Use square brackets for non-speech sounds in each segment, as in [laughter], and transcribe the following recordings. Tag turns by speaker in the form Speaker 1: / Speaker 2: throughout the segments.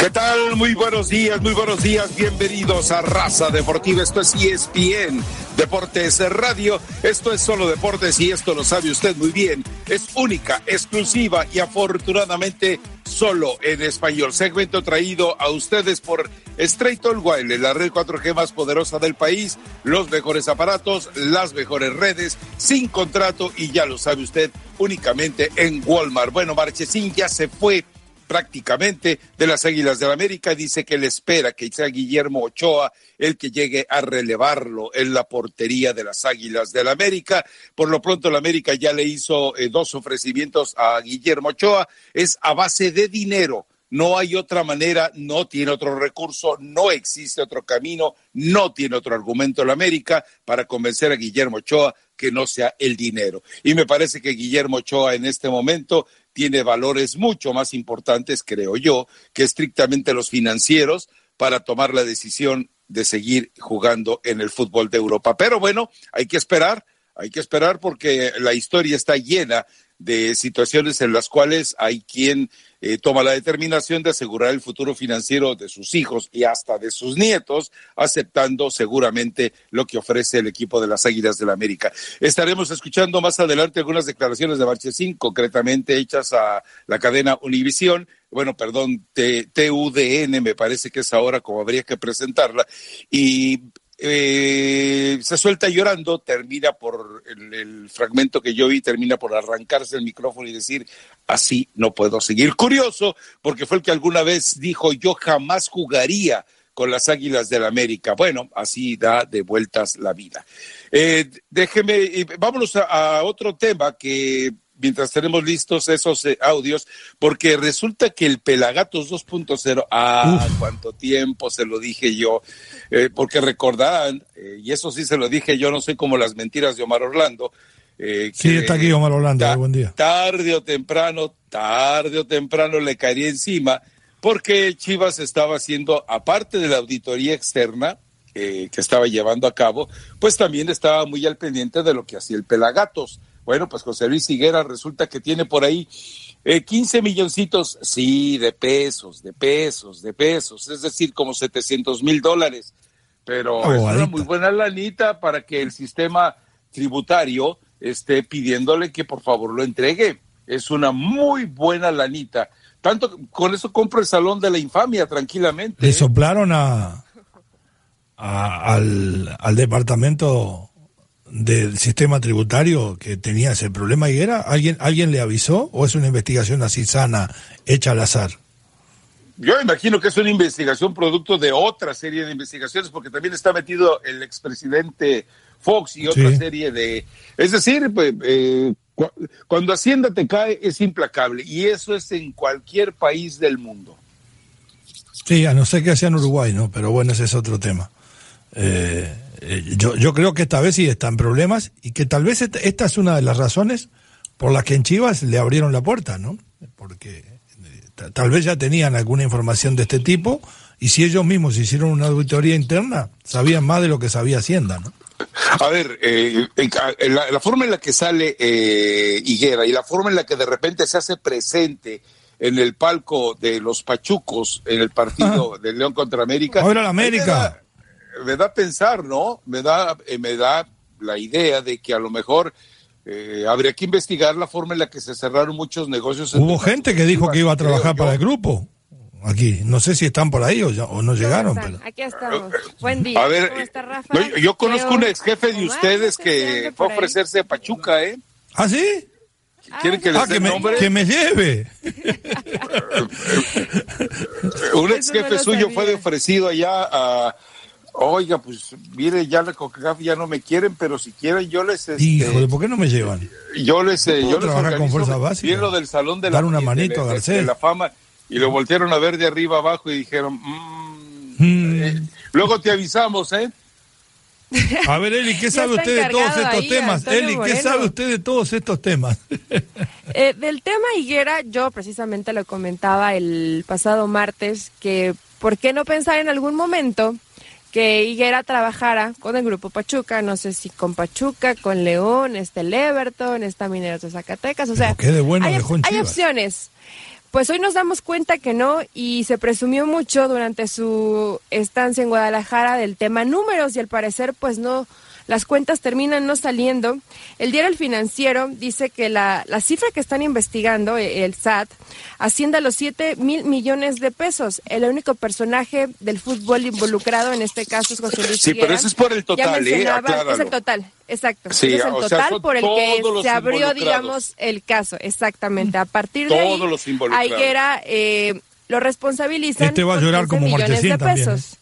Speaker 1: ¿Qué tal? Muy buenos días, muy buenos días. Bienvenidos a Raza Deportiva. Esto es ESPN Deportes Radio. Esto es solo deportes y esto lo sabe usted muy bien. Es única, exclusiva y afortunadamente solo en español. Segmento traído a ustedes por Straight All Wireless, la red 4G más poderosa del país, los mejores aparatos, las mejores redes, sin contrato y ya lo sabe usted, únicamente en Walmart. Bueno, Marchesín ya se fue prácticamente de las Águilas del la América. Dice que le espera que sea Guillermo Ochoa el que llegue a relevarlo en la portería de las Águilas del la América. Por lo pronto, la América ya le hizo eh, dos ofrecimientos a Guillermo Ochoa. Es a base de dinero. No hay otra manera, no tiene otro recurso, no existe otro camino, no tiene otro argumento la América para convencer a Guillermo Ochoa que no sea el dinero. Y me parece que Guillermo Ochoa en este momento tiene valores mucho más importantes, creo yo, que estrictamente los financieros para tomar la decisión de seguir jugando en el fútbol de Europa. Pero bueno, hay que esperar, hay que esperar porque la historia está llena de situaciones en las cuales hay quien eh, toma la determinación de asegurar el futuro financiero de sus hijos y hasta de sus nietos, aceptando seguramente lo que ofrece el equipo de las Águilas del la América. Estaremos escuchando más adelante algunas declaraciones de Marchesín, concretamente hechas a la cadena Univisión, bueno, perdón, TUDN me parece que es ahora como habría que presentarla, y eh, se suelta llorando, termina por el, fragmento que yo vi, termina por arrancarse el micrófono y decir, así no puedo seguir. Curioso, porque fue el que alguna vez dijo, yo jamás jugaría con las Águilas del la América. Bueno, así da de vueltas la vida. Eh, déjeme, vámonos a otro tema que mientras tenemos listos esos eh, audios, porque resulta que el Pelagatos 2.0, ah, cuánto tiempo se lo dije yo, eh, porque recordarán, eh, y eso sí se lo dije yo, no soy como las mentiras de Omar Orlando.
Speaker 2: sí, está aquí Omar Orlando, buen día.
Speaker 1: Tarde o temprano, tarde o temprano le caería encima, porque Chivas estaba haciendo, aparte de la auditoría externa, que estaba llevando a cabo, pues también estaba muy al pendiente de lo que hacía el Pelagatos. Bueno, pues José Luis Higuera resulta que tiene por ahí eh, 15 milloncitos, sí, de pesos, de pesos, de pesos, es decir, como 700 mil dólares. Pero es una muy buena lanita para que el sistema tributario esté pidiéndole que por favor lo entregue. Es una muy buena lanita. Tanto con eso compro el salón de la infamia tranquilamente.
Speaker 2: Le ¿eh? soplaron a, al, al departamento del sistema tributario que tenía ese problema y era alguien alguien le avisó o es una investigación así sana hecha al azar
Speaker 1: yo imagino que es una investigación producto de otra serie de investigaciones porque también está metido el expresidente Fox y otra serie de es decir pues, eh, cuando Hacienda te cae es implacable y eso es en cualquier país del mundo.
Speaker 2: Sí a no ser que sea en Uruguay no pero bueno ese es otro tema. Eh, eh, yo, yo creo que esta vez sí está en problemas y que tal vez esta, es una de las razones por las que en Chivas le abrieron la puerta, ¿no? Porque eh, tal vez ya tenían alguna información de este tipo y si ellos mismos hicieron una auditoría interna, sabían más de lo que sabía Hacienda, ¿no?
Speaker 1: A ver, eh, la, forma en la que sale Higuera y la forma en la que de repente se hace presente en el palco de los Pachucos en el partido de León contra América.
Speaker 2: Ahora la América
Speaker 1: me da a pensar, ¿no? Me da, eh, me da la idea de que a lo mejor eh, habría que investigar la forma en la que se cerraron muchos negocios.
Speaker 2: Hubo gente que dijo que iba a trabajar para el grupo. Aquí, no sé si están por ahí o, o no llegaron.
Speaker 3: Aquí estamos. Buen día.
Speaker 1: A ver, yo, conozco un ex jefe de ustedes que fue a ofrecerse a Pachuca, ¿eh?
Speaker 2: ¿Ah, sí?
Speaker 1: ¿Quieren que les ah,
Speaker 2: que, me, que me lleve. [laughs]
Speaker 1: un ex jefe suyo fue ofrecido allá a Oiga, pues mire, ya la CONCACAF ya no me quieren, pero si quieren yo les... Este,
Speaker 2: Híjole, ¿por qué no me llevan?
Speaker 1: Yo les... Eh, yo
Speaker 2: trabajar con fuerza básica.
Speaker 1: Bien lo del salón de
Speaker 2: Dar una manito a
Speaker 1: de, la fama y lo voltearon a ver de arriba abajo y dijeron... Mm, mm. Eh, luego te avisamos, ¿eh?
Speaker 2: A ver, Eli, ¿qué sabe usted de todos estos temas? Eli, ¿qué sabe usted de todos [laughs] estos temas?
Speaker 3: Eh, del tema Higuera, yo precisamente lo comentaba el pasado martes, que ¿por qué no pensar en algún momento que Higuera trabajara con el grupo Pachuca, no sé si con Pachuca, con León, este el Everton, está Mineros de Zacatecas, o sea,
Speaker 2: bueno
Speaker 3: hay, hay opciones. pues hoy nos damos cuenta que no y se presumió mucho durante su estancia en Guadalajara del tema números y al parecer pues no las cuentas terminan no saliendo. El diario El Financiero dice que la, la cifra que están investigando, eh, el SAT, asciende a los 7 mil millones de pesos. El único personaje del fútbol involucrado en este caso es José Luis
Speaker 1: Sí, pero eso es por el total, ¿eh?
Speaker 3: Es el total, exacto. Sí, es el total por el que se abrió, digamos, el caso, exactamente. A partir de ahí, Higuera eh, lo responsabilizan
Speaker 2: este va a llorar como millones de pesos.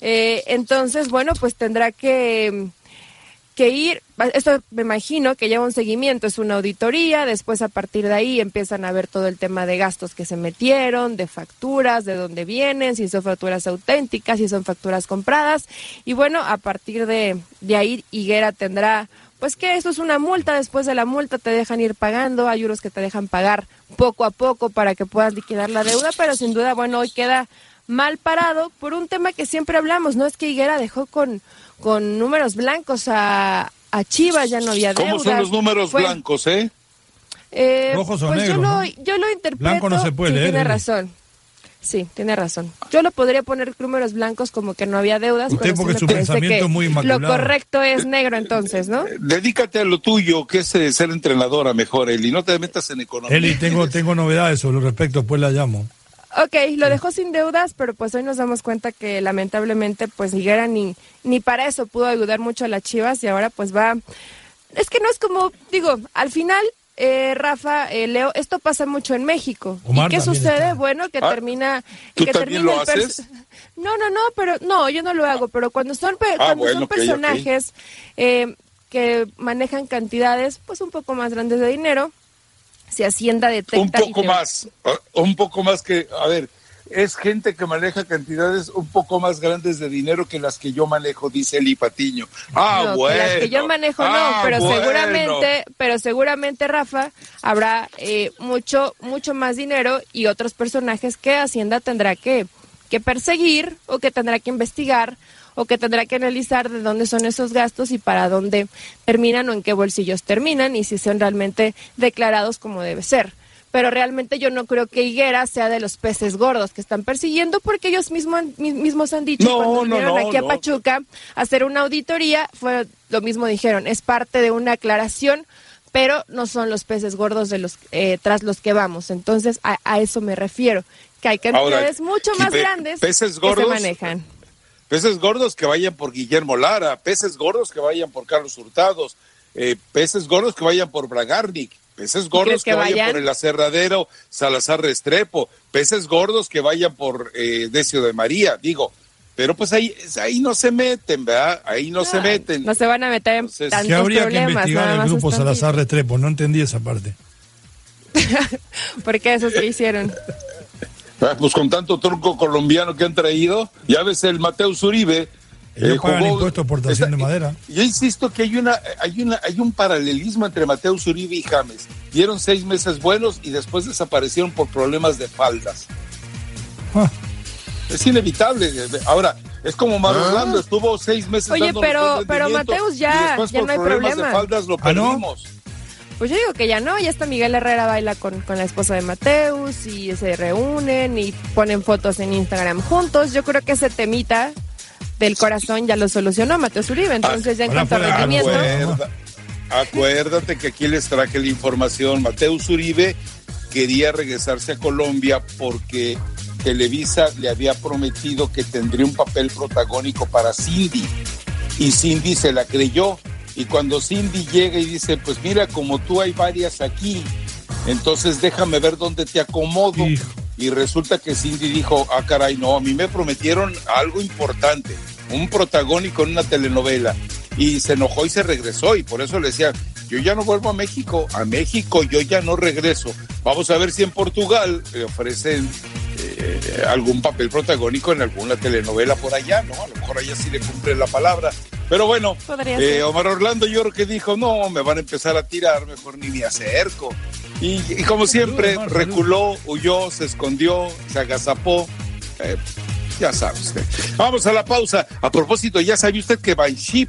Speaker 3: ¿eh? entonces, bueno, pues tendrá que que ir, esto me imagino que lleva un seguimiento, es una auditoría, después a partir de ahí empiezan a ver todo el tema de gastos que se metieron, de facturas, de dónde vienen, si son facturas auténticas, si son facturas compradas, y bueno, a partir de, de ahí Higuera tendrá, pues que esto es una multa, después de la multa te dejan ir pagando, hay unos que te dejan pagar poco a poco para que puedas liquidar la deuda, pero sin duda, bueno, hoy queda mal parado por un tema que siempre hablamos, ¿no? Es que Higuera dejó con con números blancos a, a Chivas, ya no había deudas.
Speaker 1: ¿Cómo son los números blancos, eh?
Speaker 3: eh Rojos o pues negros, yo, lo, yo lo interpreto.
Speaker 2: Blanco no se puede leer.
Speaker 3: Tiene razón. Sí, tiene razón. Yo lo podría poner números blancos como que no había deudas,
Speaker 2: Usted porque su pensamiento es muy inmaculado.
Speaker 3: Lo correcto es negro entonces, ¿no?
Speaker 1: Dedícate a lo tuyo, que es eh, ser entrenadora mejor, Eli. No te metas en economía.
Speaker 2: Eli, tengo, tengo novedades sobre respecto, pues la llamo.
Speaker 3: Ok, lo dejó sin deudas, pero pues hoy nos damos cuenta que lamentablemente pues Higuera ni, ni para eso pudo ayudar mucho a las Chivas y ahora pues va... Es que no es como, digo, al final eh, Rafa, eh, Leo, esto pasa mucho en México. ¿Y qué sucede? Bueno, que ah, termina...
Speaker 1: ¿Tú
Speaker 3: que
Speaker 1: también lo haces? [laughs]
Speaker 3: No, no, no, pero no, yo no lo hago, pero cuando son, ah, cuando son personajes Eh, que manejan cantidades pues un poco más grandes de dinero, si Hacienda detecta...
Speaker 1: Un poco más, ah, un poco más que, a ver, es gente que maneja cantidades un poco más grandes de dinero que las que yo manejo, dice Eli Patiño. Ah, bueno.
Speaker 3: Las que yo manejo no, ah, pero seguramente, pero seguramente Rafa habrá eh, mucho, mucho más dinero y otros personajes que Hacienda tendrá que, que perseguir o que tendrá que investigar o que tendrá que analizar de dónde son esos gastos y para dónde terminan o en qué bolsillos terminan y si son realmente declarados como debe ser pero realmente yo no creo que Higuera sea de los peces gordos que están persiguiendo porque ellos mismos, mismos han dicho cuando vinieron aquí a Pachuca a hacer una auditoría, fue lo mismo dijeron, es parte de una aclaración, pero no son los peces gordos de los eh, tras los que vamos. Entonces a, eso me refiero, que hay cantidades mucho más grandes
Speaker 1: peces gordos,
Speaker 3: que se manejan.
Speaker 1: Peces gordos que vayan por Guillermo Lara, peces gordos que vayan por Carlos Hurtados, eh, peces gordos que vayan por Bragarnik, peces gordos que, vayan, por el aserradero Salazar Restrepo, peces gordos que vayan por eh, Decio de María, digo, pero pues ahí, ahí no se meten, ¿verdad? Ahí no, se meten.
Speaker 3: No se van a meter en tantos ¿Qué
Speaker 2: habría
Speaker 3: que
Speaker 2: investigar el grupo Salazar Restrepo? No entendí esa parte. [laughs]
Speaker 3: ¿Por qué eso se hicieron?
Speaker 1: Ah, pues con tanto tronco colombiano que han traído, ya ves el Mateo Zuribe.
Speaker 2: Eh, pagan impuesto de madera.
Speaker 1: Yo insisto que hay una, hay una, hay un paralelismo entre Mateo Zuribe y James. Dieron seis meses buenos y después desaparecieron por problemas de faldas. Ah. Es inevitable. Ahora, es como Marolando, ah. estuvo seis meses.
Speaker 3: Oye, pero, pero Mateus ya, ya no hay problema.
Speaker 1: de faldas lo perdimos.
Speaker 3: Pues yo digo que ya no, ya está Miguel Herrera baila con, la esposa de Mateus y se reúnen y ponen fotos en Instagram juntos. Yo creo que ese temita del corazón ya lo solucionó Mateus Uribe, entonces ya en cuanto a rendimiento.
Speaker 1: acuérdate que aquí les traje la información. Mateus Uribe quería regresarse a Colombia porque Televisa le había prometido que tendría un papel protagónico para Cindy y Cindy se la creyó y cuando Cindy llega y dice, pues mira, como tú hay varias aquí, entonces déjame ver dónde te acomodo. Y resulta que Cindy dijo, ah, caray, no, a mí me prometieron algo importante, un protagónico en una telenovela. Y se enojó y se regresó. Y por eso le decía, yo ya no vuelvo a México, a México yo ya no regreso. Vamos a ver si en Portugal le ofrecen eh, algún papel protagónico en alguna telenovela por allá, ¿no? A lo mejor allá sí le cumple la palabra. Pero bueno, eh, Omar Orlando yo creo que dijo, no, me van a empezar a tirar, mejor ni me acerco. Y, como siempre, reculó, huyó, se escondió, se agazapó. Eh, ya sabe usted. Vamos a la pausa. A propósito, ya sabe usted que Banship,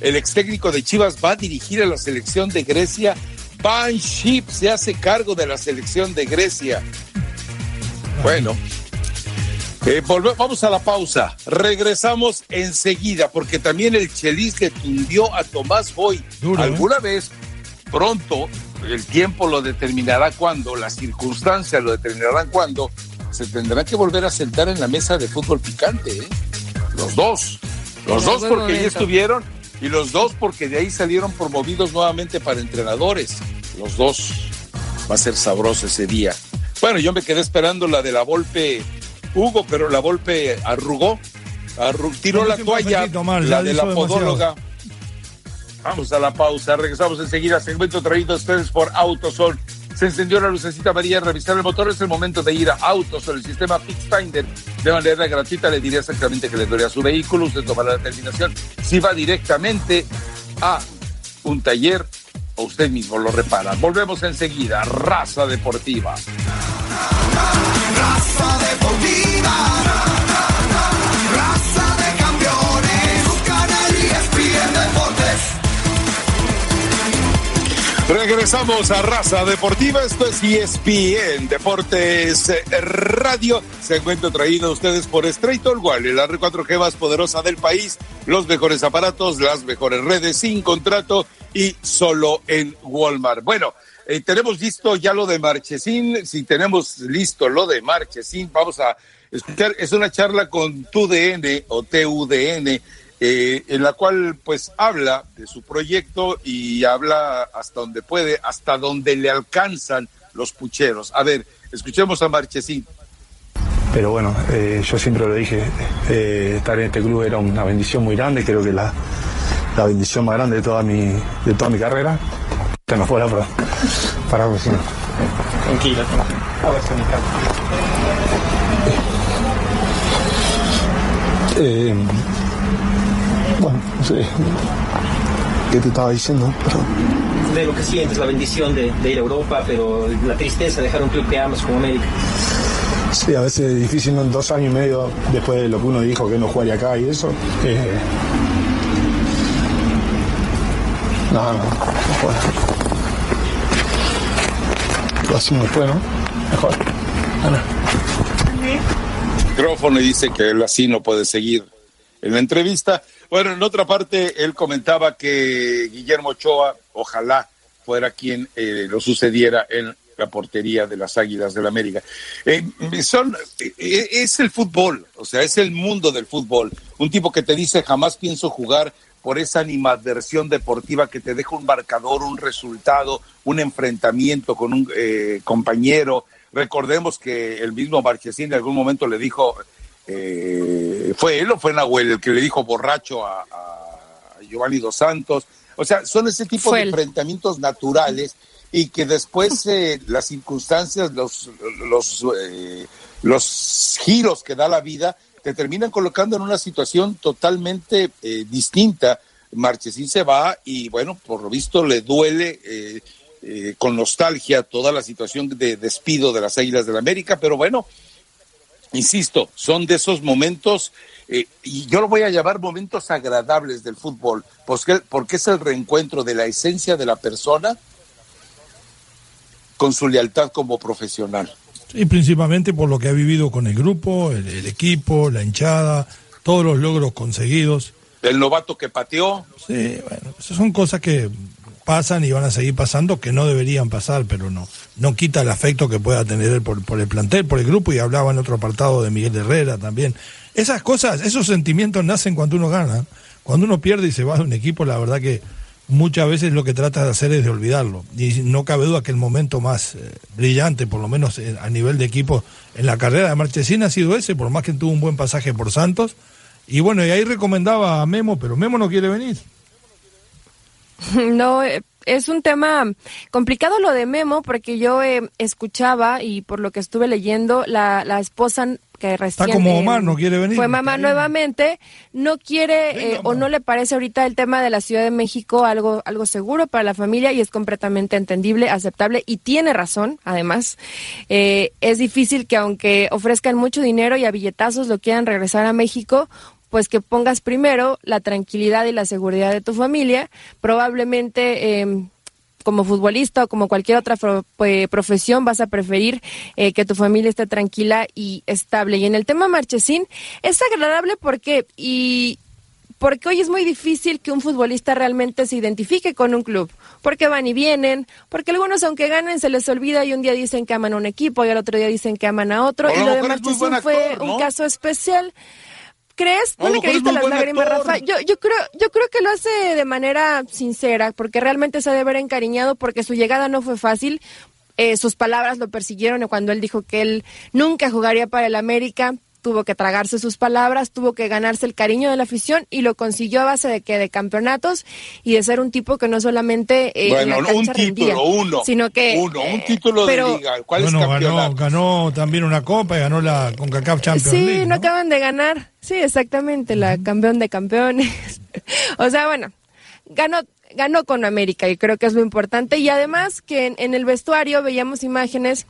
Speaker 1: el ex técnico de Chivas, va a dirigir a la selección de Grecia. Banship se hace cargo de la selección de Grecia. Bueno. Eh, vamos a la pausa. Regresamos enseguida porque también el Chelis le tundió a Tomás Boy. ¿eh? Alguna vez, pronto, el tiempo lo determinará cuando, las circunstancias lo determinarán cuando, se tendrán que volver a sentar en la mesa de fútbol picante. ¿eh? Los dos. Los dos porque ya estuvieron y los dos porque de ahí salieron promovidos nuevamente para entrenadores. Los dos. Va a ser sabroso ese día. Bueno, yo me quedé esperando la de la Volpe Hugo, pero la Volpe arrugó, tiró la toalla, la de la podóloga. Vamos a la pausa, regresamos enseguida. Segmento traído a ustedes por Autosol. Se encendió la lucecita María, revisar el motor. Es el momento de ir a Autosol, el sistema Fixfinder. De manera gratuita le diré exactamente que le duele a su vehículo. Usted tomará la determinación si va directamente a un taller o usted mismo lo repara. Volvemos enseguida. Raza Deportiva. Regresamos a Raza Deportiva, esto es ESPN Deportes Radio, se encuentra traído a ustedes por Straight Wall, la R4G más poderosa del país, los mejores aparatos, las mejores redes sin contrato y solo en Walmart. Bueno, eh, tenemos listo ya lo de Marchesín, si tenemos listo lo de Marchesín, vamos a escuchar, es una charla con TUDN o TUDN, eh, en la cual pues habla de su proyecto y habla hasta donde puede, hasta donde le alcanzan los pucheros. A ver, escuchemos a Marchesín.
Speaker 4: Pero bueno, eh, yo siempre lo dije, estar en este club era una bendición muy grande, creo que la, la bendición más grande de toda mi, de toda mi carrera. Se nos fue la prueba. Para si no. Tranquila, a ver eh, bueno, no sé. ¿Qué te estaba diciendo?
Speaker 5: De lo que sientes, la bendición de, de, ir a Europa, pero la tristeza de dejar un club que amas como América.
Speaker 4: Sí, a veces es difícil, ¿no? dos años y medio después de lo que uno dijo que no jugaría acá y eso. Eh, no, no, no juega. Lo hacemos después, ¿no? Mejor. Ana.
Speaker 1: Micrófono y dice que él así no puede seguir en la entrevista. Bueno, en otra parte, él comentaba que Guillermo Ochoa, ojalá fuera quien eh, lo sucediera en la portería de las Águilas del la América. Eh, son, eh, es el fútbol, o sea, es el mundo del fútbol. Un tipo que te dice jamás pienso jugar por esa animadversión deportiva que te deja un marcador, un resultado, un enfrentamiento con un compañero. Recordemos que el mismo Marchesín en algún momento le dijo, fue él o fue Nahuel el que le dijo borracho a, Giovanni Dos Santos. O sea, son ese tipo de enfrentamientos naturales y que después [laughs] eh, las circunstancias, los, los, los giros que da la vida, te terminan colocando en una situación totalmente eh, distinta. Marchesín se va y bueno, por lo visto le duele eh, eh, con nostalgia toda la situación de despido de las Águilas del la América, pero bueno, insisto, son de esos momentos, y yo lo voy a llamar momentos agradables del fútbol, porque, porque es el reencuentro de la esencia de la persona con su lealtad como profesional.
Speaker 2: Y principalmente por lo que ha vivido con el grupo, el, equipo, la hinchada, todos los logros conseguidos.
Speaker 1: El novato que pateó.
Speaker 2: Sí, bueno, esas son cosas que pasan y van a seguir pasando, que no deberían pasar, pero no, no quita el afecto que pueda tener por, por el plantel, por el grupo, y hablaba en otro apartado de Miguel Herrera también. Esas cosas, esos sentimientos nacen cuando uno gana. Cuando uno pierde y se va de un equipo, la verdad que muchas veces lo que trata de hacer es de olvidarlo. Y no cabe duda que el momento más eh, brillante, por lo menos eh, a nivel de equipo, en la carrera de Marchesín ha sido ese, por más que tuvo un buen pasaje por Santos. Y bueno, y ahí recomendaba a Memo, pero Memo no quiere venir. [laughs]
Speaker 3: No, eh, es un tema complicado lo de Memo, porque yo escuchaba y por lo que estuve leyendo, la, la esposa que recién
Speaker 2: Está como Omar, no quiere venir.
Speaker 3: Fue mamá nuevamente, no quiere eh, o no le parece ahorita el tema de la Ciudad de México algo algo seguro para la familia y es completamente entendible, aceptable y tiene razón, además. Eh, es difícil que aunque ofrezcan mucho dinero y a billetazos lo quieran regresar a México, pues que pongas primero la tranquilidad y la seguridad de tu familia. Probablemente eh, como futbolista o como cualquier otra profesión vas a preferir eh, que tu familia esté tranquila y estable. Y en el tema Marchesín es agradable porque y porque hoy es muy difícil que un futbolista realmente se identifique con un club, porque van y vienen, porque algunos aunque ganen se les olvida y un día dicen que aman a un equipo y al otro día dicen que aman a otro, y lo de Marchesín fue un caso especial. ¿Crees? ¿No le creíste las lágrimas, Rafa? Yo, yo, creo, yo creo que lo hace de manera sincera, porque realmente se ha de ver encariñado, porque su llegada no fue fácil. Eh, sus palabras lo persiguieron cuando él dijo que él nunca jugaría para el América, tuvo que tragarse sus palabras, tuvo que ganarse el cariño de la afición y lo consiguió a base de que de campeonatos y de ser un tipo que no solamente
Speaker 1: eh, bueno, un título, uno,
Speaker 3: sino que
Speaker 1: uno, un título de liga, ¿cuál es
Speaker 2: ganó, ganó también una copa y ganó la CONCACAF Champions
Speaker 3: sí,
Speaker 2: League.
Speaker 3: ¿no? acaban de ganar, sí, exactamente, la campeón de campeones. [laughs] o sea, bueno, ganó ganó con América y creo que es lo importante y además que en el vestuario veíamos imágenes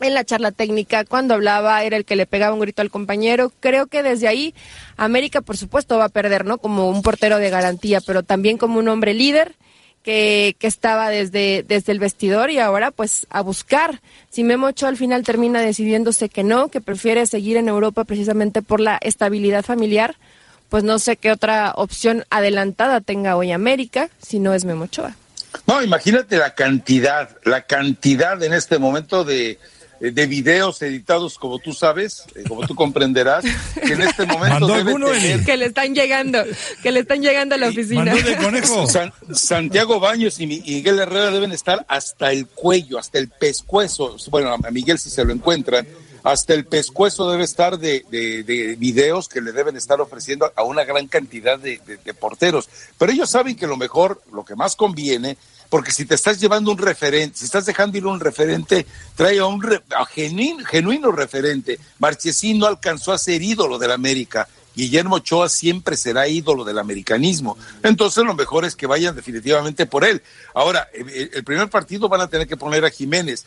Speaker 3: en la charla técnica, cuando hablaba, era el que le pegaba un grito al compañero. Creo que desde ahí América, por supuesto, va a perder, ¿no? Como un portero de garantía, pero también como un hombre líder que, que estaba desde, desde el vestidor y ahora pues a buscar. Si Memo Ochoa al final termina decidiéndose que no, que prefiere seguir en Europa precisamente por la estabilidad familiar, pues no sé qué otra opción adelantada tenga hoy América si no es Memo Ochoa.
Speaker 1: No, imagínate la cantidad, la cantidad en este momento de, de videos editados, como tú sabes, eh, como tú comprenderás, que en este momento
Speaker 3: que le están llegando, que le están llegando a la oficina. [laughs]
Speaker 1: Santiago Baños y Miguel Herrera deben estar hasta el cuello, hasta el pescuezo. Bueno, a Miguel si se lo encuentran, hasta el pescuezo debe estar de, de, videos que le deben estar ofreciendo a una gran cantidad de, de porteros. Pero ellos saben que lo mejor, lo que más conviene porque si te estás llevando un referente, si estás dejando ir un referente, trae a un genuino, referente. Marchesín no alcanzó a ser ídolo del América. Guillermo Ochoa siempre será ídolo del americanismo. Entonces lo mejor es que vayan definitivamente por él. Ahora, el primer partido van a tener que poner a Jiménez.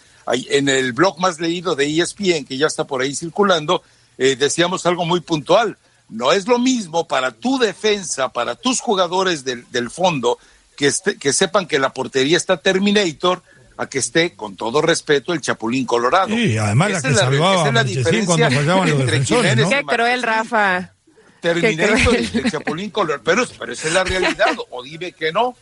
Speaker 1: En el blog más leído de ESPN, que ya está por ahí circulando, eh, decíamos algo muy puntual. No es lo mismo para tu defensa, para tus jugadores del fondo, que, que sepan que la portería está Terminator a que esté, con todo respeto, el Chapulín Colorado.
Speaker 2: Sí, además la que salvaba la diferencia cuando los defensores, ¿no?
Speaker 3: Qué cruel, Rafa.
Speaker 1: Terminator y el Chapulín Colorado. Pero, pero esa es la realidad, o dime que no.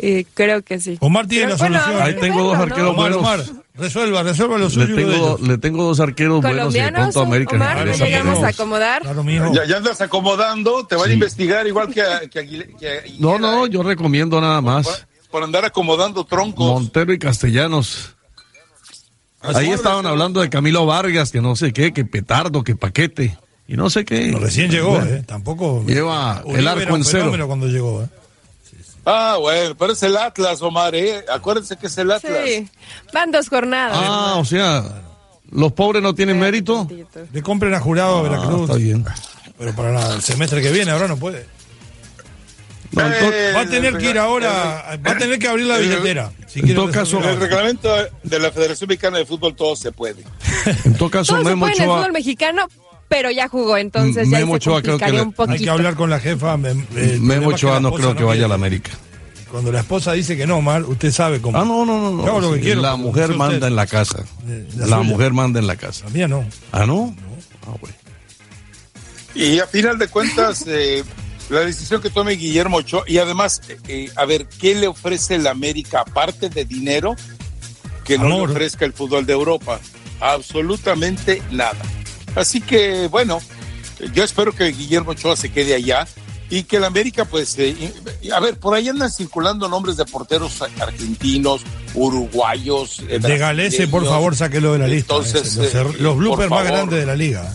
Speaker 3: Eh, creo que sí.
Speaker 2: Omar tiene la solución.
Speaker 6: Ahí tengo dos arqueros buenos.
Speaker 2: Omar, resuelva, resuelva lo suyo.
Speaker 6: Le tengo, le tengo dos arqueros buenos y de pronto América
Speaker 3: Omar, le llegamos a acomodar.
Speaker 1: ya, ya, andas acomodando, te van a investigar igual que, a, que,
Speaker 6: No, no, yo recomiendo nada más.
Speaker 1: Por, andar acomodando troncos.
Speaker 6: Montero y Castellanos. Ahí estaban hablando de Camilo Vargas, que no sé qué, que petardo, que paquete. Y no sé qué.
Speaker 2: recién llegó, ¿eh? Tampoco.
Speaker 6: Lleva el arco en cero.
Speaker 2: cuando llegó, ¿eh?
Speaker 1: Ah, bueno, pero es el Atlas, Omar, ¿eh? Acuérdense que es el Atlas. Sí,
Speaker 3: van dos jornadas.
Speaker 6: Ah, o sea, ¿los pobres no tienen mérito?
Speaker 2: Le compren a jurado a ah, Veracruz.
Speaker 6: Está bien.
Speaker 2: Pero para el semestre que viene ahora no puede. va a tener que ir ahora, va a tener que abrir la billetera.
Speaker 1: en todo caso, el reglamento de la Federación Mexicana de Fútbol todo se puede.
Speaker 6: En todo caso,
Speaker 3: todo
Speaker 6: Memo
Speaker 3: se puede en el fútbol mexicano, pero ya jugó, entonces ya
Speaker 6: Memo
Speaker 3: se un poquito.
Speaker 2: Hay que hablar con la jefa.
Speaker 6: Eh, Memo Ochoa no creo que vaya a la América.
Speaker 2: Cuando la esposa dice que no, Mar, usted sabe cómo.
Speaker 6: Ah, no, no, no.
Speaker 2: no. lo que quiero,
Speaker 6: la mujer manda en la casa. La, mujer manda en la casa.
Speaker 2: La mía no.
Speaker 6: Ah, no. Ah,
Speaker 1: bueno. Y a final de cuentas, eh, la decisión que tome Guillermo Ochoa, y además, eh, a ver, ¿qué le ofrece la América aparte de dinero que no le ofrezca el fútbol de Europa? Absolutamente nada. Así que, bueno, yo espero que Guillermo Ochoa se quede allá y que la América, pues, eh, a ver, por ahí andan circulando nombres de porteros argentinos, uruguayos.
Speaker 2: Eh, de Galese, por favor, sáquelo de la lista. Entonces, los, er, los bloopers más grandes de la liga.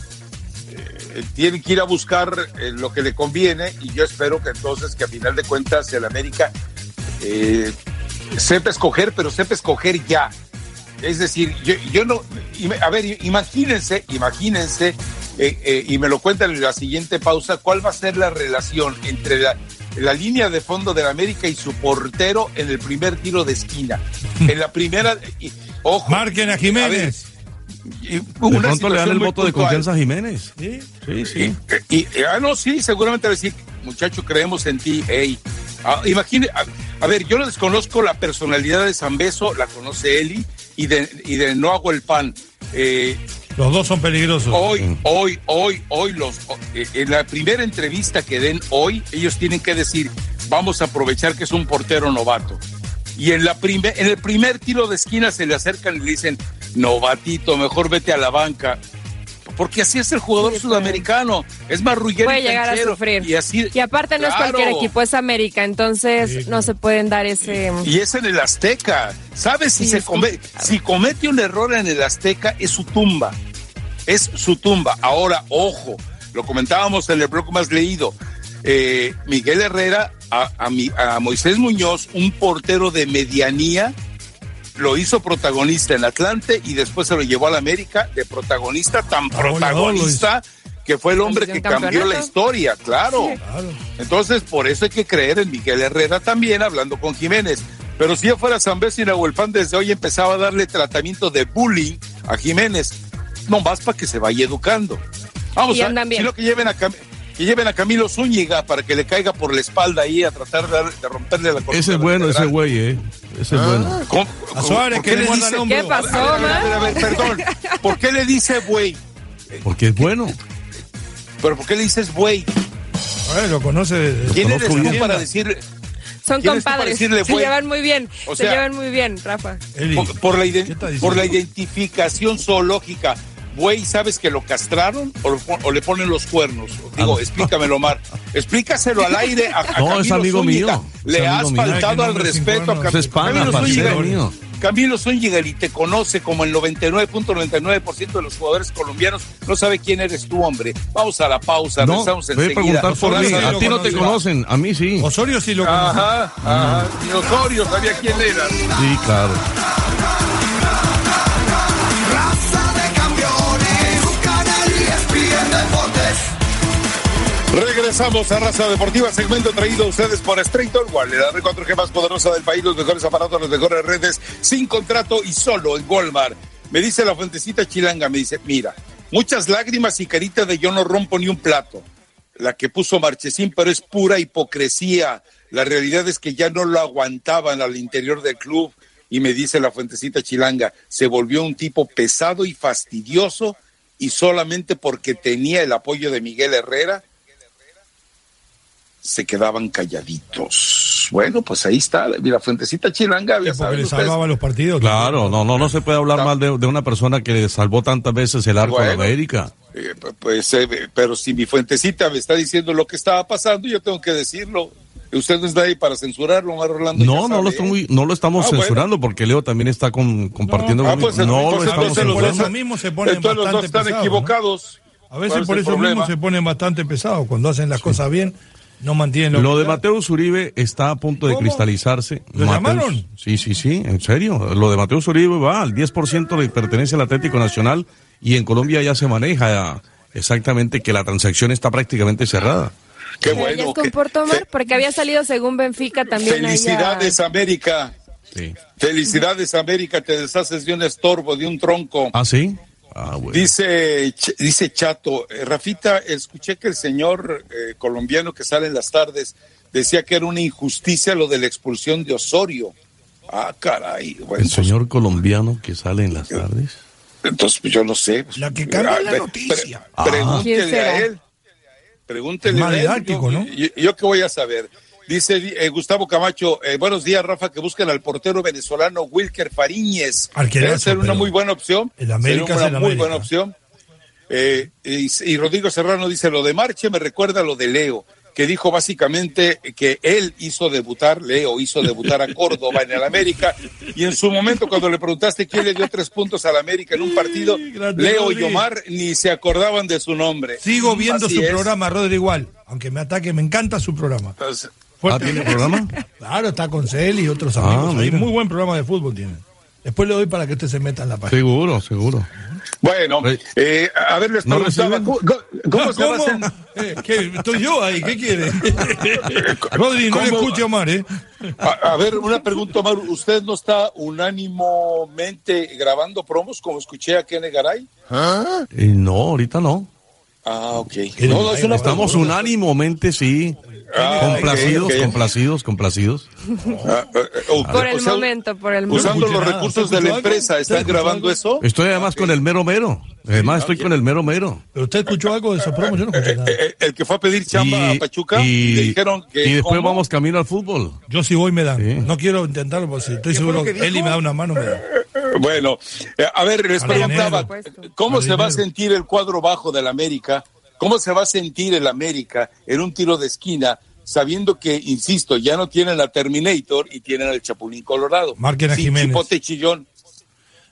Speaker 1: Eh, tienen que ir a buscar lo que le conviene y yo espero que entonces, que a final de cuentas, el América sepa escoger, pero sepa escoger ya es decir, yo, yo no, a ver, imagínense, imagínense, eh, eh, y me lo cuentan en la siguiente pausa, cuál va a ser la relación entre la, línea de fondo de la América y su portero en el primer tiro de esquina. En la primera, ojo.
Speaker 2: Marquen a Jiménez.
Speaker 6: De pronto le dan el voto de confianza a Jiménez.
Speaker 2: Sí, sí, sí.
Speaker 1: Y, ah, no, sí, seguramente decir, muchacho, creemos en ti, hey. Ah, imagine, a ver, yo no desconozco la personalidad de San Beso, la conoce Eli, y de, y de No Hago el Pan. Eh,
Speaker 2: Los dos son peligrosos.
Speaker 1: Hoy, hoy, hoy, hoy, los, eh, en la primera entrevista que den hoy, ellos tienen que decir, vamos a aprovechar que es un portero novato. Y en, la primer, en el primer tiro de esquina se le acercan y le dicen, novatito, mejor vete a la banca. Porque así es el jugador
Speaker 3: Sí,
Speaker 1: sudamericano. Es más rullero
Speaker 3: Puede
Speaker 1: y
Speaker 3: llegar a
Speaker 1: canchero.
Speaker 3: sufrir.
Speaker 1: Y, así,
Speaker 3: Y aparte no es cualquier equipo, es América, entonces
Speaker 2: Sí,
Speaker 3: no se pueden dar ese...
Speaker 1: Y es en el Azteca. ¿Sabes? Si, se come- si comete un error en el Azteca, es su tumba. Es su tumba. Ahora, ojo, lo comentábamos en el bloque más leído. Eh, Miguel Herrera, a, a mi- a Moisés Muñoz, un portero de medianía, lo hizo protagonista en Atlante y después se lo llevó al América de protagonista, tan protagonista que fue el hombre que cambió la historia, claro.
Speaker 3: Sí.
Speaker 2: Claro.
Speaker 1: Entonces, por eso hay que creer en Miguel Herrera también, hablando con Jiménez. Pero si yo fuera San Beso y Nahuelpan desde hoy empezaba a darle tratamiento de bullying a Jiménez, no más para que se vaya educando. Vamos
Speaker 3: Y
Speaker 1: a
Speaker 3: andan bien.
Speaker 1: sino que lleven a que lleven a Camilo Zúñiga para que le caiga por la espalda ahí a tratar de, de romperle la columna
Speaker 6: Ese es bueno, ese güey, ¿eh? Ese es bueno.
Speaker 1: ¿Cómo-
Speaker 2: A Suárez,
Speaker 1: por qué
Speaker 2: le
Speaker 1: dice-
Speaker 2: nombre.
Speaker 3: ¿Qué pasó,
Speaker 1: A ver, a ver, a ver, perdón. [laughs] ¿Por qué le dice güey?
Speaker 6: Porque es bueno.
Speaker 1: ¿Pero por qué le dices güey?
Speaker 2: A ver, lo conoce. de-
Speaker 1: ¿Quién eres tú
Speaker 6: bien.
Speaker 1: para decir
Speaker 3: Son
Speaker 1: ¿Quién es tú para
Speaker 3: compadres,
Speaker 1: decirle,
Speaker 3: se llevan muy bien,
Speaker 1: O
Speaker 3: se llevan muy bien, Rafa.
Speaker 2: Eli,
Speaker 1: por, por la, iden-
Speaker 2: ¿qué está
Speaker 1: por la identificación zoológica. Güey, ¿sabes que lo castraron o, lo pon- o le ponen los cuernos? Digo,
Speaker 6: Ah.
Speaker 1: explícamelo, Mar. Explícaselo al aire a, a [laughs]
Speaker 6: No,
Speaker 1: Camilo
Speaker 6: es amigo
Speaker 1: Zúñiga.
Speaker 6: mío, es
Speaker 1: Le has faltado al respeto a
Speaker 2: cuernos.
Speaker 1: Cam-
Speaker 6: Es pana,
Speaker 1: Camilo
Speaker 6: mío.
Speaker 1: Camilo Zúñiga y te conoce como el 99.99% de los jugadores colombianos. No sabe quién eres tú, hombre. Vamos a la pausa.
Speaker 6: No,
Speaker 1: regresamos
Speaker 6: voy a
Speaker 1: enseguida.
Speaker 6: preguntar por mí. A ti no te
Speaker 2: conoce.
Speaker 6: conocen, a mí sí.
Speaker 2: Osorio sí lo conoce.
Speaker 1: Ajá, ajá. Ni Osorio sabía quién era.
Speaker 6: Sí, claro.
Speaker 1: Regresamos a Raza Deportiva, segmento traído a ustedes por Straight Wall, la red 4G más poderosa del país, los mejores aparatos, las mejores redes, sin contrato y solo en Walmart. Me dice la fuentecita chilanga, me dice, mira, muchas lágrimas y carita de yo no rompo ni un plato. La que puso Marchesín, pero es pura hipocresía. La realidad es que ya no lo aguantaban al interior del club. Y me dice la fuentecita chilanga, se volvió un tipo pesado y fastidioso y solamente porque tenía el apoyo de Miguel Herrera, se quedaban calladitos. Bueno, pues ahí está, la fuentecita chilanga.
Speaker 2: Sí,
Speaker 1: ya
Speaker 2: porque
Speaker 1: saben
Speaker 2: le los partidos.
Speaker 6: Claro, no, no, no se puede hablar mal de, de una persona que salvó tantas veces el arco de. América.
Speaker 1: Eh, pues, eh, pero si mi fuentecita me está diciendo lo que estaba pasando, yo tengo que decirlo. Usted no está ahí para censurarlo, Omar Rolando.
Speaker 6: No, no lo,
Speaker 1: ¿eh?
Speaker 6: estamos, no lo estamos
Speaker 1: Ah, bueno.
Speaker 6: censurando porque Leo también está con- compartiendo
Speaker 1: Ah,
Speaker 6: lo mismo.
Speaker 1: pues,
Speaker 6: no
Speaker 1: entonces,
Speaker 6: lo estamos
Speaker 1: entonces los
Speaker 2: por
Speaker 1: dos-
Speaker 2: eso
Speaker 6: censurando.
Speaker 2: mismo se ponen
Speaker 1: entonces los dos
Speaker 2: bastante
Speaker 1: están
Speaker 2: pesados,
Speaker 1: equivocados.
Speaker 2: A
Speaker 1: ¿Cuál
Speaker 2: veces
Speaker 1: es
Speaker 2: por eso mismo se ponen bastante pesados. Cuando hacen las cosas bien, no mantienen
Speaker 6: Lo de Mateo Uribe está a punto de
Speaker 2: ¿Cómo?
Speaker 6: cristalizarse.
Speaker 2: ¿Lo
Speaker 6: Mateus-
Speaker 2: llamaron?
Speaker 6: Sí, sí, sí, en serio. Lo de Mateo Uribe va al 10% le pertenece al Atlético Nacional y en Colombia ya se maneja exactamente que la transacción está prácticamente cerrada.
Speaker 1: Qué
Speaker 3: ¿Ya
Speaker 1: bueno.
Speaker 3: se comportó mal? Porque había salido según Benfica también.
Speaker 1: Felicidades, América.
Speaker 6: Sí.
Speaker 1: Felicidades, América. Te deshaces de un estorbo, de un tronco.
Speaker 6: ¿Ah, sí? Ah, bueno.
Speaker 1: Dice, Ch- dice Chato, eh, Rafita, escuché que el señor eh, colombiano que sale en las tardes decía que era una injusticia lo de la expulsión de Osorio. Ah, caray. Bueno,
Speaker 6: El señor colombiano que sale en las tardes.
Speaker 1: pues, entonces pues, yo no sé.
Speaker 2: La que cambia
Speaker 1: Ah,
Speaker 2: la noticia.
Speaker 1: pre-
Speaker 6: Ah.
Speaker 1: pregúntele a él. Pregúntele a él.
Speaker 2: didáctico,
Speaker 1: yo,
Speaker 2: ¿no?
Speaker 1: yo, yo qué voy a saber. Dice eh, Gustavo Camacho, eh, buenos días, Rafa, que busquen al portero venezolano Wilker Fariñez. Debe ser una muy buena opción.
Speaker 2: el América
Speaker 1: Sería
Speaker 2: es
Speaker 1: una
Speaker 2: el
Speaker 1: muy
Speaker 2: América.
Speaker 1: buena opción. Eh, y, y Rodrigo Serrano dice, lo de Marche me recuerda a lo de Leo, que dijo básicamente que él hizo debutar, Leo hizo debutar a Córdoba en el América, y en su momento cuando le preguntaste quién le dio tres puntos al América en un partido, Leo y. Omar ni se acordaban de su nombre.
Speaker 2: Sigo viendo
Speaker 1: Así
Speaker 2: su
Speaker 1: es.
Speaker 2: programa, Rodri, igual. Aunque me ataque, me encanta su programa.
Speaker 1: Entonces,
Speaker 6: Ah. ¿tiene programa? [laughs]
Speaker 2: Claro, está con Celi y otros
Speaker 6: Ah,
Speaker 2: amigos. ahí. Muy buen programa de fútbol tiene. Después le doy para que usted se meta en la página.
Speaker 6: Seguro, seguro.
Speaker 1: Bueno, eh, a ver, les
Speaker 6: ¿No
Speaker 1: preguntaba? ¿cómo, cómo
Speaker 2: Ah,
Speaker 1: se va a? [laughs]
Speaker 2: Eh, ¿qué? Estoy yo ahí, ¿qué quiere? [laughs] Rodri, no le escuche a Omar, ¿eh?
Speaker 1: A, a ver, una pregunta, Omar. ¿Usted no está unánimamente grabando promos como escuché a Kene Garay?
Speaker 6: Eh, no, ahorita no.
Speaker 1: Ah, ok.
Speaker 2: ¿Qué?
Speaker 1: No, no, es una
Speaker 6: Estamos
Speaker 1: pregunta.
Speaker 6: unánimamente, sí.
Speaker 1: Ah,
Speaker 6: complacidos, complacidos, complacidos.
Speaker 1: Ah, eh, eh,
Speaker 3: Por el
Speaker 1: o sea,
Speaker 3: momento, por el momento.
Speaker 1: Usando los
Speaker 2: nada.
Speaker 1: recursos
Speaker 2: ¿Usted
Speaker 1: de la
Speaker 2: algo?
Speaker 1: empresa,
Speaker 2: ¿Usted
Speaker 1: ¿están
Speaker 2: escuchó
Speaker 1: grabando
Speaker 2: algo?
Speaker 1: eso?
Speaker 6: Estoy además con el mero mero. Además estoy con el mero mero.
Speaker 2: ¿Pero usted escuchó algo de esos promos? Yo no escuché nada.
Speaker 1: Eh, eh, el que fue a pedir chamba a Pachuca,
Speaker 6: y,
Speaker 1: le dijeron que.
Speaker 6: y después
Speaker 1: ¿cómo?
Speaker 6: vamos camino al fútbol.
Speaker 2: Yo si voy me dan.
Speaker 6: Sí.
Speaker 2: No quiero intentarlo porque si estoy
Speaker 1: ¿Qué fue
Speaker 2: seguro
Speaker 1: que
Speaker 2: Eli me da una mano, me da.
Speaker 1: Bueno, a ver, les preguntaba. ¿cómo se va a sentir el cuadro bajo del América? ¿Cómo se va a sentir el América en un tiro de esquina, sabiendo que, insisto, ya no tienen a Terminator y tienen al Chapulín Colorado?
Speaker 2: Marquen a Jiménez.
Speaker 1: Chipote chillón.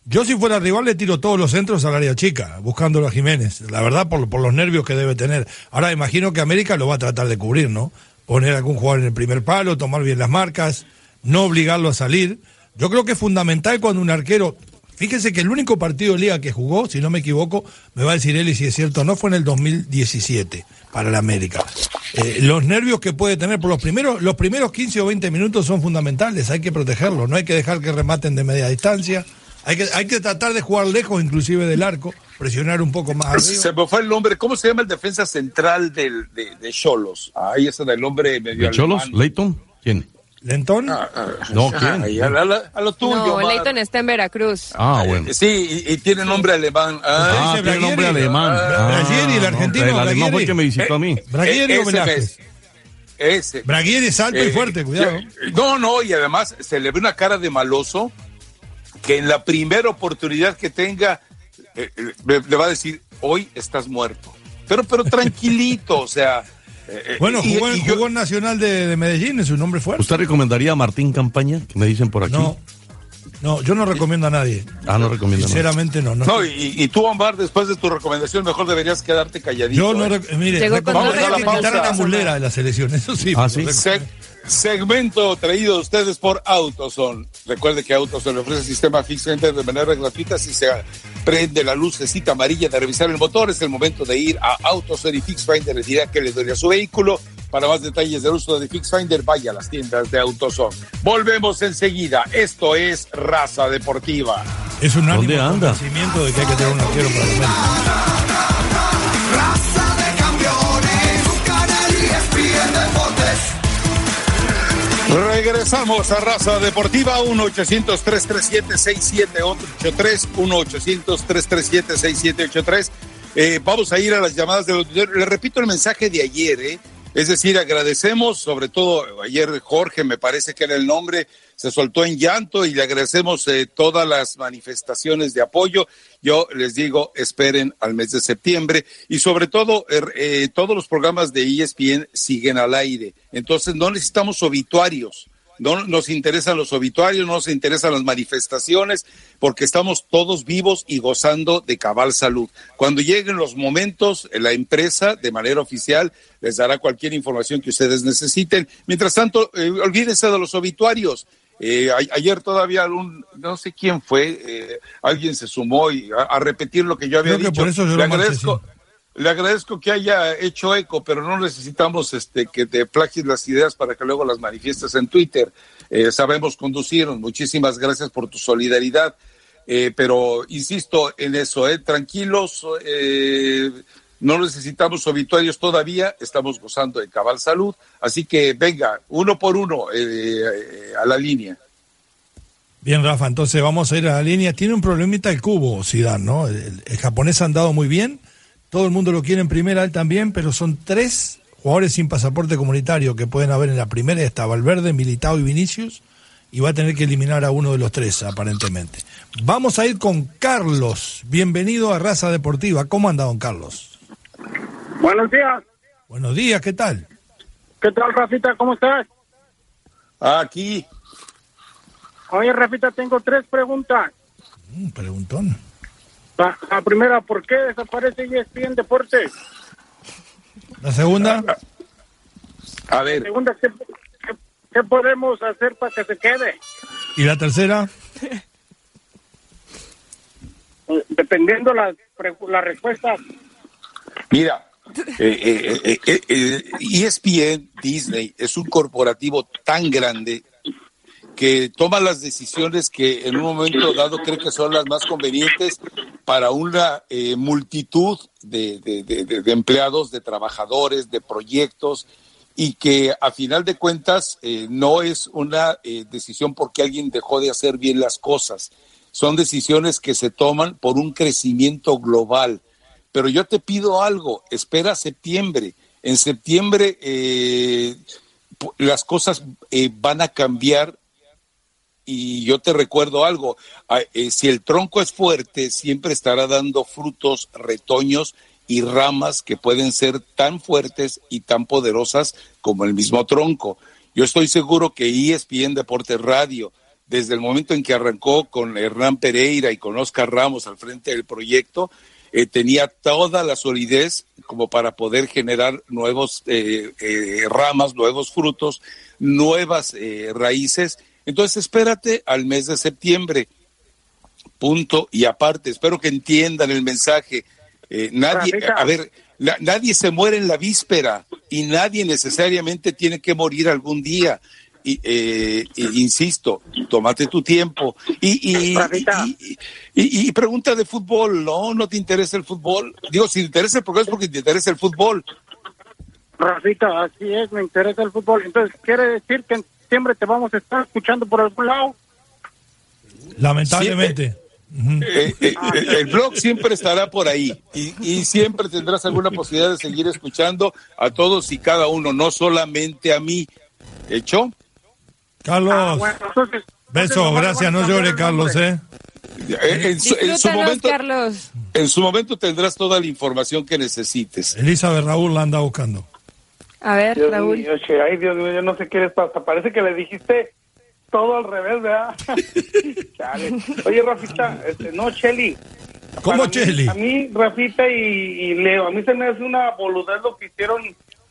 Speaker 2: Yo si fuera rival le tiro todos los centros al área chica, buscándolo a Jiménez. La verdad, por, por los nervios que debe tener. Ahora imagino que América lo va a tratar de cubrir, ¿no? Poner a algún jugador en el primer palo, tomar bien las marcas, no obligarlo a salir. Yo creo que es fundamental cuando un arquero... Fíjese que el único partido de liga que jugó, si no me equivoco, me va a decir él y si es cierto o no, fue en el 2017 para el América. Eh, los nervios que puede tener por los primeros, los primeros 15 o 20 minutos son fundamentales, hay que protegerlos, no hay que dejar que rematen de media distancia, hay que, hay que tratar de jugar lejos inclusive del arco, presionar un poco más arriba.
Speaker 1: Se me fue el nombre. ¿Cómo se llama el defensa central del, de, de Cholos? Ahí está el nombre medio
Speaker 6: ¿De Cholos? ¿Leighton? ¿Quién?
Speaker 2: ¿Lentón?
Speaker 1: Ah, ah,
Speaker 6: No,
Speaker 1: ah,
Speaker 6: ¿quién?
Speaker 1: a, la- a lo tuyo.
Speaker 3: No. Leighton está en Veracruz.
Speaker 6: Ah, bueno.
Speaker 1: Sí, y, y tiene nombre alemán. Ah,
Speaker 6: Ah, tiene nombre
Speaker 2: Braguieri.
Speaker 6: alemán.
Speaker 2: Ah, Braguieri, el
Speaker 6: no,
Speaker 2: argentino,
Speaker 6: El alemán fue
Speaker 2: Braguieri.
Speaker 6: el que me visitó a mí.
Speaker 2: Braguieri
Speaker 1: eh,
Speaker 2: o
Speaker 1: ese
Speaker 2: Velázquez.
Speaker 1: ves, Ese.
Speaker 2: Braguieri es alto y
Speaker 1: Eh,
Speaker 2: fuerte, cuidado.
Speaker 1: No, no, y además se le ve una cara de maloso que en la primera oportunidad que tenga eh, le, le va a decir, hoy estás muerto. Pero, pero tranquilito, o sea. Eh,
Speaker 2: Bueno,
Speaker 1: y-
Speaker 2: jugó,
Speaker 1: y yo-
Speaker 2: jugó en Nacional de, de Medellín, es un nombre fuerte.
Speaker 6: ¿Usted recomendaría a Martín Campaña? Que me dicen por aquí.
Speaker 2: No, no, yo no recomiendo a nadie.
Speaker 6: Ah, no recomiendo.
Speaker 2: Sinceramente no. no.
Speaker 1: No, y, y tú, Omar, después de tu recomendación, mejor deberías quedarte calladito.
Speaker 2: yo no,
Speaker 1: ¿eh?
Speaker 2: mire,
Speaker 3: Llegó con
Speaker 2: recomendaría
Speaker 1: dos
Speaker 2: que quitaran a
Speaker 1: recomendaciones.
Speaker 2: Mulera de la selección, eso sí.
Speaker 6: Ah, ¿sí?
Speaker 1: Segmento traído a ustedes por Autoson. Recuerde que Autoson le ofrece sistema Fix Center de manera gratuita. Si se prende la lucecita amarilla de revisar el motor, es el momento de ir a Autoson y Fix Finder le dirá que le duele a su vehículo. Para más detalles del uso de Fix Finder, vaya a las tiendas de Autoson. Volvemos enseguida. Esto es Raza Deportiva.
Speaker 2: Es un ánimo
Speaker 6: ¿Dónde anda?
Speaker 2: convencimiento de que hay que tener un arquero para el
Speaker 1: Regresamos a Raza Deportiva 1-800-337-6783 1-800-337-6783 eh, Vamos a ir a las llamadas del auditorio. Le repito el mensaje de ayer, ¿eh? Es decir, agradecemos, sobre todo ayer Jorge, me parece que era el nombre, se soltó en llanto y le agradecemos eh, todas las manifestaciones de apoyo. Yo les digo, esperen al mes de septiembre y sobre todo er, eh, todos los programas de ESPN siguen al aire. Entonces no necesitamos obituarios. No nos interesan los obituarios, no nos interesan las manifestaciones, porque estamos todos vivos y gozando de cabal salud. Cuando lleguen los momentos, la empresa, de manera oficial, les dará cualquier información que ustedes necesiten. Mientras tanto, eh, olvídense de los obituarios. Eh, a- ayer todavía un, no sé quién fue, eh, alguien se sumó y a, a repetir lo que yo había
Speaker 2: Creo que
Speaker 1: dicho.
Speaker 2: por eso lloró
Speaker 1: Le agradezco, le agradezco que haya hecho eco, pero no necesitamos este que te plagies las ideas para que luego las manifiestes en Twitter. Eh, sabemos conducirnos. Muchísimas gracias por tu solidaridad. Pero insisto en eso, tranquilos, eh, no necesitamos obituarios todavía, estamos gozando de cabal salud, así que venga, uno por uno eh, eh, a la línea.
Speaker 2: Bien, Rafa, entonces vamos a ir a la línea. Tiene un problemita el cubo, Zidane, ¿no? El, japonés ha andado muy bien, todo el mundo lo quiere en primera, él también, pero son tres jugadores sin pasaporte comunitario que pueden haber en la primera, está Valverde, Militao y Vinicius, y va a tener que eliminar a uno de los tres, aparentemente. Vamos a ir con Carlos. Bienvenido a Raza Deportiva. ¿Cómo anda, don Carlos?
Speaker 7: Buenos días.
Speaker 2: Buenos días, ¿qué tal?
Speaker 7: ¿Qué tal, Rafita? ¿Cómo estás?
Speaker 1: Aquí,
Speaker 7: Oye, Rafita, tengo tres preguntas.
Speaker 2: Mm, preguntón.
Speaker 7: La, la primera, ¿por qué desaparece ESPN Deportes?
Speaker 2: La segunda,
Speaker 1: a
Speaker 7: La
Speaker 1: ver,
Speaker 7: segunda, ¿qué, qué, qué podemos hacer para que se quede?
Speaker 2: y la tercera,
Speaker 7: Dependiendo las, las respuestas.
Speaker 1: Mira, eh, eh, eh, eh, eh, ESPN Disney es un corporativo tan grande que toma las decisiones que en un momento dado cree que son las más convenientes para una multitud de, de- de- empleados, de trabajadores, de proyectos. y que a final de cuentas no es una decisión porque alguien dejó de hacer bien las cosas. Son decisiones que se toman por un crecimiento global. Pero yo te pido algo, espera septiembre. En septiembre eh, las cosas eh, van a cambiar y yo te recuerdo algo, eh, si el tronco es fuerte, siempre estará dando frutos, retoños y ramas que pueden ser tan fuertes y tan poderosas como el mismo tronco. Yo estoy seguro que ESPN Deportes Radio, desde el momento en que arrancó con Hernán Pereira y con Oscar Ramos al frente del proyecto, eh, tenía toda la solidez como para poder generar nuevos eh, eh, ramas, nuevos frutos, nuevas eh, raíces. Entonces espérate al mes de septiembre. Punto y aparte, espero que entiendan el mensaje. Nadie, a ver, na- nadie se muere en la víspera y nadie necesariamente tiene que morir algún día. Y, eh, y- insisto, tómate tu tiempo. Y, y, y, y- y pregunta de fútbol, ¿no? ¿No te interesa el fútbol? Digo, si te interesa el programa es porque te interesa el fútbol.
Speaker 7: Rafita, así es, me interesa el fútbol. Entonces, ¿quiere decir que en septiembre te vamos a estar escuchando por algún lado?
Speaker 2: Lamentablemente.
Speaker 1: Eh, eh, eh, el blog siempre estará por ahí y, y siempre tendrás alguna posibilidad de seguir escuchando a todos y cada uno, no solamente a mí. ¿Hecho?
Speaker 2: Carlos,
Speaker 7: Ah, bueno, entonces-
Speaker 2: beso,
Speaker 7: entonces,
Speaker 2: gracias. No
Speaker 7: vamos a
Speaker 2: llore,
Speaker 7: cambiar el
Speaker 2: Carlos. ¿eh?
Speaker 1: Eh, En su, en su
Speaker 3: Disfrútanos,
Speaker 1: momento,
Speaker 3: Carlos.
Speaker 1: en su momento tendrás toda la información que necesites.
Speaker 2: Elizabeth Raúl la anda buscando.
Speaker 3: A ver,
Speaker 8: Dios
Speaker 3: Raúl.
Speaker 8: mío, che, ay, Dios mío, yo no sé qué les pasa. Parece que le dijiste todo al revés, ¿verdad? [laughs] Chale. Oye, Rafita, este, no, Cheli.
Speaker 2: ¿Cómo, Cheli?
Speaker 8: A mí, Rafita y, y Leo, a mí se me hace una boludez lo que hicieron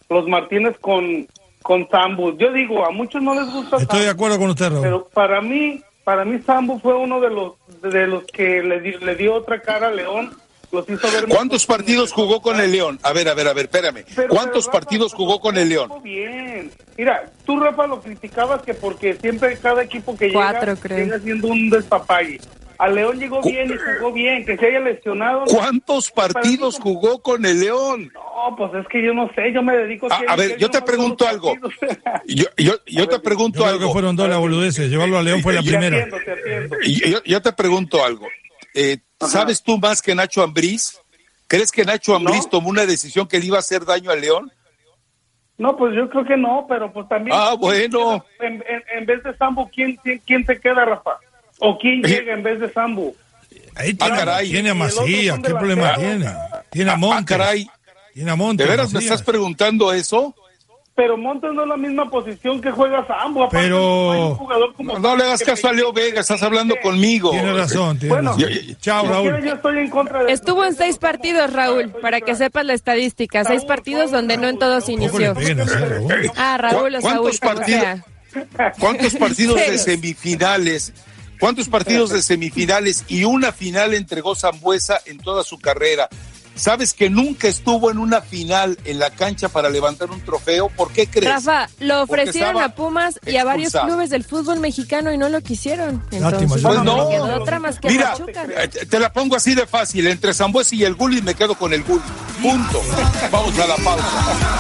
Speaker 8: los Martínez con, con Zambu. Yo digo, a muchos no les gusta
Speaker 2: Estoy de
Speaker 8: Zambu,
Speaker 2: acuerdo con usted, Raúl.
Speaker 8: pero para mí, para mí Zambu fue uno de los de los que le, di- le dio otra cara a León. Los hizo ver
Speaker 1: ¿Cuántos partidos jugó con el León? A ver, a ver, a ver, espérame.
Speaker 8: Pero-
Speaker 1: ¿Cuántos
Speaker 8: pero, Rafa,
Speaker 1: partidos jugó con el León?
Speaker 8: Bien. Mira, tú, Rafa, lo criticabas que porque siempre cada equipo que
Speaker 3: Cuatro,
Speaker 8: llega
Speaker 3: creo.
Speaker 8: llega siendo un despapalle. A León llegó bien y jugó bien, que se haya lesionado.
Speaker 1: ¿Cuántos partidos
Speaker 8: mí,
Speaker 1: jugó con el León?
Speaker 8: No, pues es que yo no sé, yo me dedico
Speaker 1: A- a ver, yo te pregunto algo. [laughs] Yo, yo, yo te pregunto
Speaker 2: Yo creo
Speaker 1: algo.
Speaker 2: que fueron dos las boludeces. Llevarlo a León fue la
Speaker 8: Te
Speaker 2: primera.
Speaker 8: atiendo, te atiendo.
Speaker 1: Yo, yo te pregunto algo. Eh, ¿Sabes tú más que Nacho Ambriz? ¿Crees que Nacho Ambriz
Speaker 8: No.
Speaker 1: tomó una decisión que le iba a hacer daño al León?
Speaker 8: No, pues yo creo que no, pero pues también.
Speaker 1: Ah, bueno.
Speaker 8: En, en- en vez de Sambo, ¿quién, quién, quién se queda, Rafa? ¿O quién
Speaker 1: Sí.
Speaker 8: llega en vez de Sambo?
Speaker 2: Ahí
Speaker 1: Ah,
Speaker 2: tiene,
Speaker 1: caray.
Speaker 2: tiene a Macías. ¿Qué problema tiene? Tiene a
Speaker 1: Ah,
Speaker 2: Montes.
Speaker 1: caray.
Speaker 2: Tiene a Montes.
Speaker 1: ¿De veras me
Speaker 2: Macías.
Speaker 1: estás preguntando eso?
Speaker 8: Pero Montes no es la misma posición que juega Sambo.
Speaker 2: Pero-
Speaker 8: no como
Speaker 1: No, no le hagas caso a Leo Vega, estás hablando conmigo.
Speaker 2: Tiene razón, tiene
Speaker 8: Bueno,
Speaker 2: razón.
Speaker 1: yo-
Speaker 2: Chao, Raúl.
Speaker 8: yo estoy en contra de
Speaker 3: Estuvo en seis partidos, Raúl, para que sepas la estadística. Seis partidos donde no en todos inició. Ah, Raúl o
Speaker 1: ¿Cuántos
Speaker 3: Saúl,
Speaker 1: partidos?
Speaker 3: sea.
Speaker 1: ¿Cuántos partidos de [laughs] semifinales? ¿Cuántos partidos de semifinales y una final entregó Zambuesa en toda su carrera? ¿Sabes que nunca estuvo en una final en la cancha para levantar un trofeo? ¿Por qué crees?
Speaker 3: Rafa, lo ofrecieron a Pumas y a varios
Speaker 1: expulsado.
Speaker 3: clubes del fútbol mexicano y no lo quisieron. Entonces,
Speaker 1: Pues
Speaker 3: no, quedó otra más que
Speaker 1: Mira,
Speaker 3: Pachuca.
Speaker 1: eh, te te la pongo así de fácil. Entre Zambuesa y el Gulli me quedo con el Gulli. Punto. Vamos a la pausa.